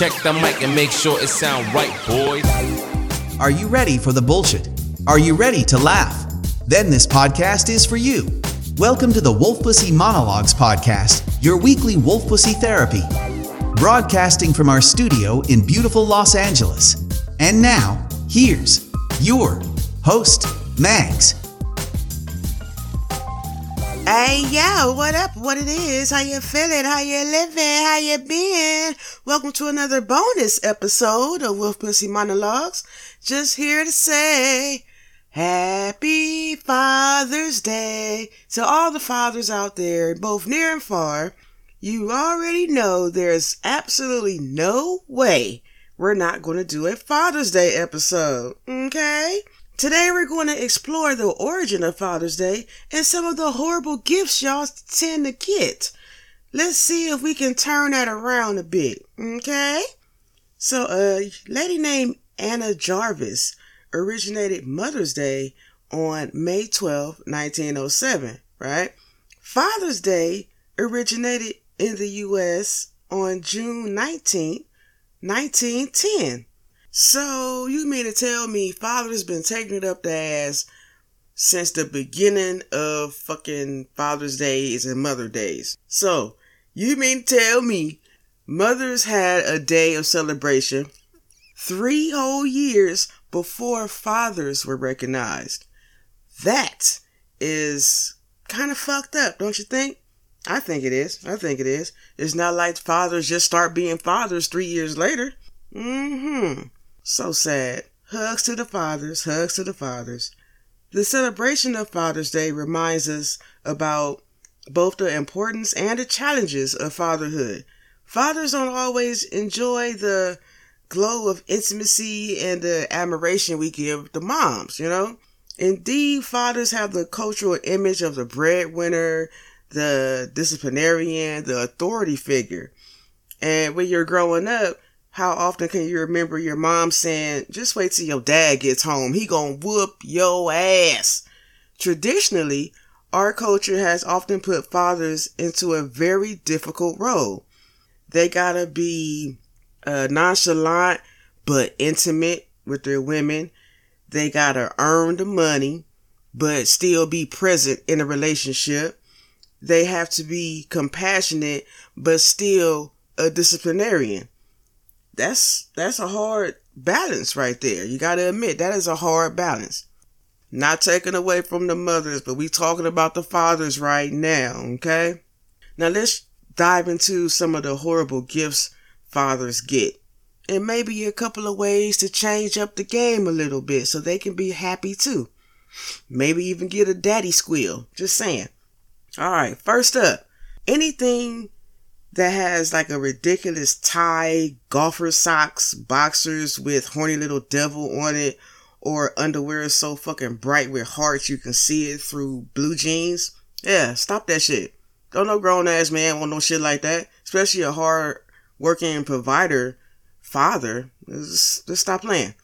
Check the mic and make sure it sound right, boys. Are you ready for the bullshit? Are you ready to laugh? Then this podcast is for you. Welcome to the Wolf Pussy Monologues podcast, your weekly wolf pussy therapy. Broadcasting from our studio in beautiful Los Angeles. And now, here's your host, Mags. Hey yo, what up? What it is? How you feeling? How you living? How you been? Welcome to another bonus episode of Wolf Pussy Monologues. Just here to say Happy Father's Day to all the fathers out there, both near and far. You already know there's absolutely no way we're not going to do a Father's Day episode, okay? Today we're going to explore the origin of Father's Day and some of the horrible gifts y'all tend to get. Let's see if we can turn that around a bit, okay? So, a lady named Anna Jarvis originated Mother's Day on May 12, 1907, right? Father's Day originated in the US on June 19, 1910. So you mean to tell me father's been taking it up the ass since the beginning of fucking Father's Days and Mother Days. So you mean to tell me mothers had a day of celebration three whole years before fathers were recognized. That is kind of fucked up, don't you think? I think it is. I think it is. It's not like fathers just start being fathers three years later. Mm-hmm. So sad. Hugs to the fathers, hugs to the fathers. The celebration of Father's Day reminds us about both the importance and the challenges of fatherhood. Fathers don't always enjoy the glow of intimacy and the admiration we give the moms, you know? Indeed, fathers have the cultural image of the breadwinner, the disciplinarian, the authority figure. And when you're growing up, how often can you remember your mom saying, just wait till your dad gets home. He gonna whoop your ass. Traditionally, our culture has often put fathers into a very difficult role. They gotta be uh, nonchalant but intimate with their women. They gotta earn the money but still be present in a relationship. They have to be compassionate but still a disciplinarian that's that's a hard balance right there. You got to admit that is a hard balance. Not taken away from the mothers, but we talking about the fathers right now, okay? Now let's dive into some of the horrible gifts fathers get. And maybe a couple of ways to change up the game a little bit so they can be happy too. Maybe even get a daddy squeal. Just saying. All right, first up, anything that has like a ridiculous tie, golfer socks, boxers with horny little devil on it, or underwear so fucking bright with hearts you can see it through blue jeans. Yeah, stop that shit. Don't no grown ass man want no shit like that. Especially a hard working provider father. Just, just stop playing.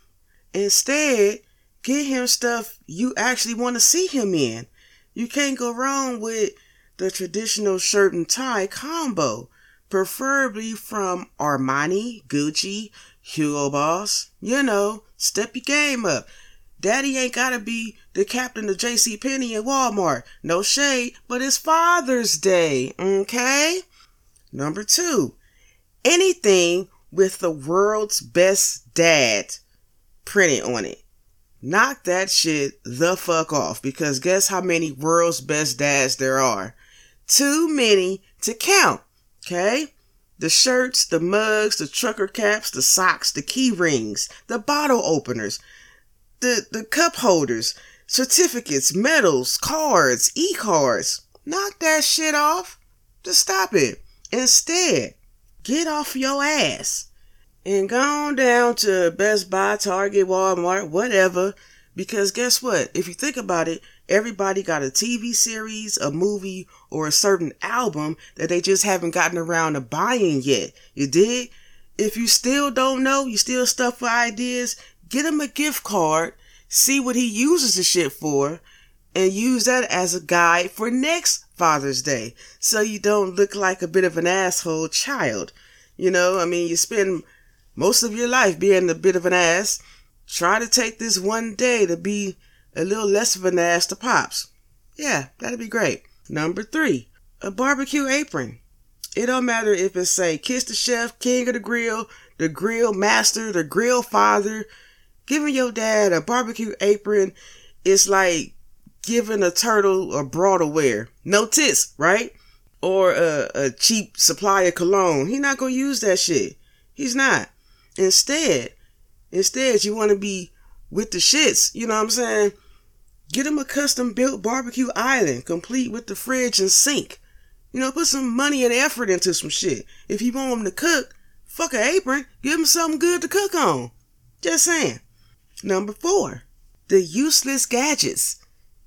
Instead, get him stuff you actually want to see him in. You can't go wrong with the traditional shirt and tie combo preferably from Armani, Gucci, Hugo Boss. You know, step your game up. Daddy ain't gotta be the captain of J.C. Penney and Walmart. No shade, but it's Father's Day, okay? Number two, anything with the world's best dad printed on it. Knock that shit the fuck off because guess how many world's best dads there are? Too many to count. Okay? The shirts, the mugs, the trucker caps, the socks, the key rings, the bottle openers, the, the cup holders, certificates, medals, cards, e-cards. Knock that shit off. Just stop it. Instead, get off your ass and go on down to Best Buy, Target, Walmart, whatever. Because guess what? If you think about it, everybody got a TV series, a movie, or a certain album that they just haven't gotten around to buying yet. You did? If you still don't know, you still stuck for ideas, get him a gift card, see what he uses the shit for, and use that as a guide for next Father's Day so you don't look like a bit of an asshole child. You know, I mean, you spend most of your life being a bit of an ass, try to take this one day to be a little less of an ass to Pops. Yeah, that'd be great. Number three, a barbecue apron. It don't matter if it's say kiss the chef, king of the grill, the grill master, the grill father. Giving your dad a barbecue apron is like giving a turtle a to wear. No tits, right? Or a, a cheap supply of cologne. He not gonna use that shit. He's not. Instead, instead you want to be with the shits. You know what I'm saying? Get him a custom built barbecue island, complete with the fridge and sink. You know, put some money and effort into some shit. If you want him to cook, fuck an apron, give him something good to cook on. Just saying. Number four, the useless gadgets.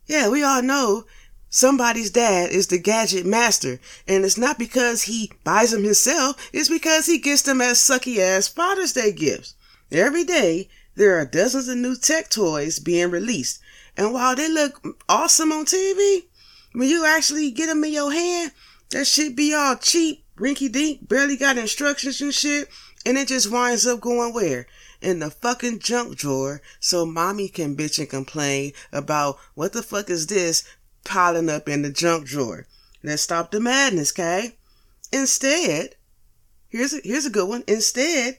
Yeah, we all know somebody's dad is the gadget master, and it's not because he buys them himself, it's because he gets them as sucky ass Father's Day gifts. Every day, there are dozens of new tech toys being released, and while they look awesome on TV, when you actually get them in your hand, that shit be all cheap, rinky dink, barely got instructions and shit, and it just winds up going where? In the fucking junk drawer so mommy can bitch and complain about what the fuck is this piling up in the junk drawer. Let's stop the madness, okay? Instead, here's a, here's a good one. Instead,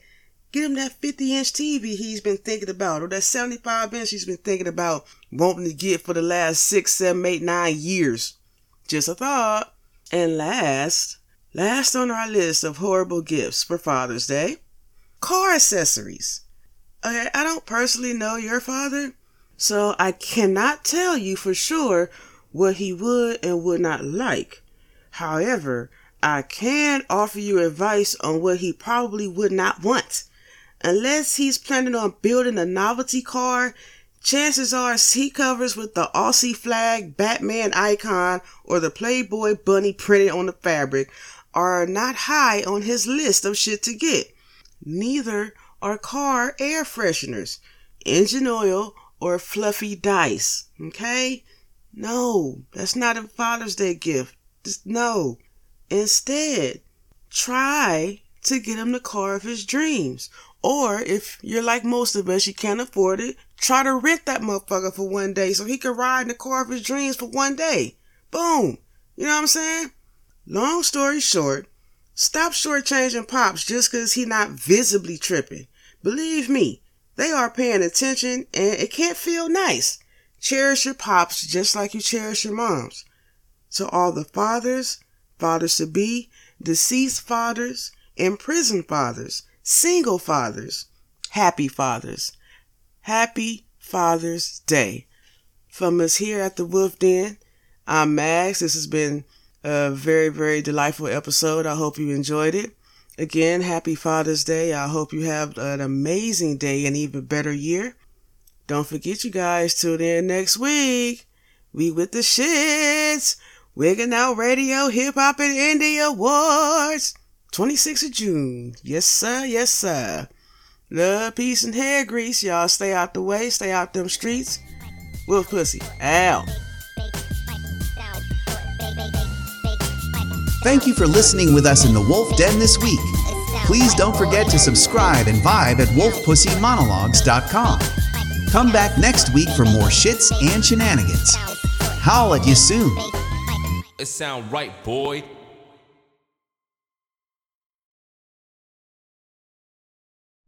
get him that 50 inch TV he's been thinking about, or that 75 inch he's been thinking about wanting to get for the last six, seven, eight, nine years. Just a thought. And last, last on our list of horrible gifts for Father's Day, car accessories. Okay, I don't personally know your father, so I cannot tell you for sure what he would and would not like. However, I can offer you advice on what he probably would not want. Unless he's planning on building a novelty car, chances are seat covers with the Aussie flag, Batman icon, or the Playboy bunny printed on the fabric are not high on his list of shit to get. Neither are car air fresheners, engine oil, or fluffy dice. Okay? No, that's not a Father's Day gift. Just no. Instead, try to get him the car of his dreams. Or if you're like most of us, you can't afford it, try to rent that motherfucker for one day so he can ride in the car of his dreams for one day. Boom. You know what I'm saying? Long story short, stop shortchanging Pops just because he not visibly tripping. Believe me, they are paying attention and it can't feel nice. Cherish your Pops just like you cherish your moms. To all the fathers, fathers to be, deceased fathers, imprisoned fathers, single fathers, happy fathers. Happy Father's Day. From us here at the Wolf Den, I'm Max. This has been a very, very delightful episode. I hope you enjoyed it. Again, happy Father's Day. I hope you have an amazing day and even better year. Don't forget, you guys, tune in next week. We with the shits. Wigging out radio, hip hop, and indie awards. 26th of June. Yes, sir. Yes, sir. Love, peace, and hair grease. Y'all stay out the way. Stay out them streets. Wolf Pussy. Out. Thank you for listening with us in the Wolf Den this week. Please don't forget to subscribe and vibe at wolfpussymonologues.com. Come back next week for more shits and shenanigans. Howl at you soon. It sound right, boy.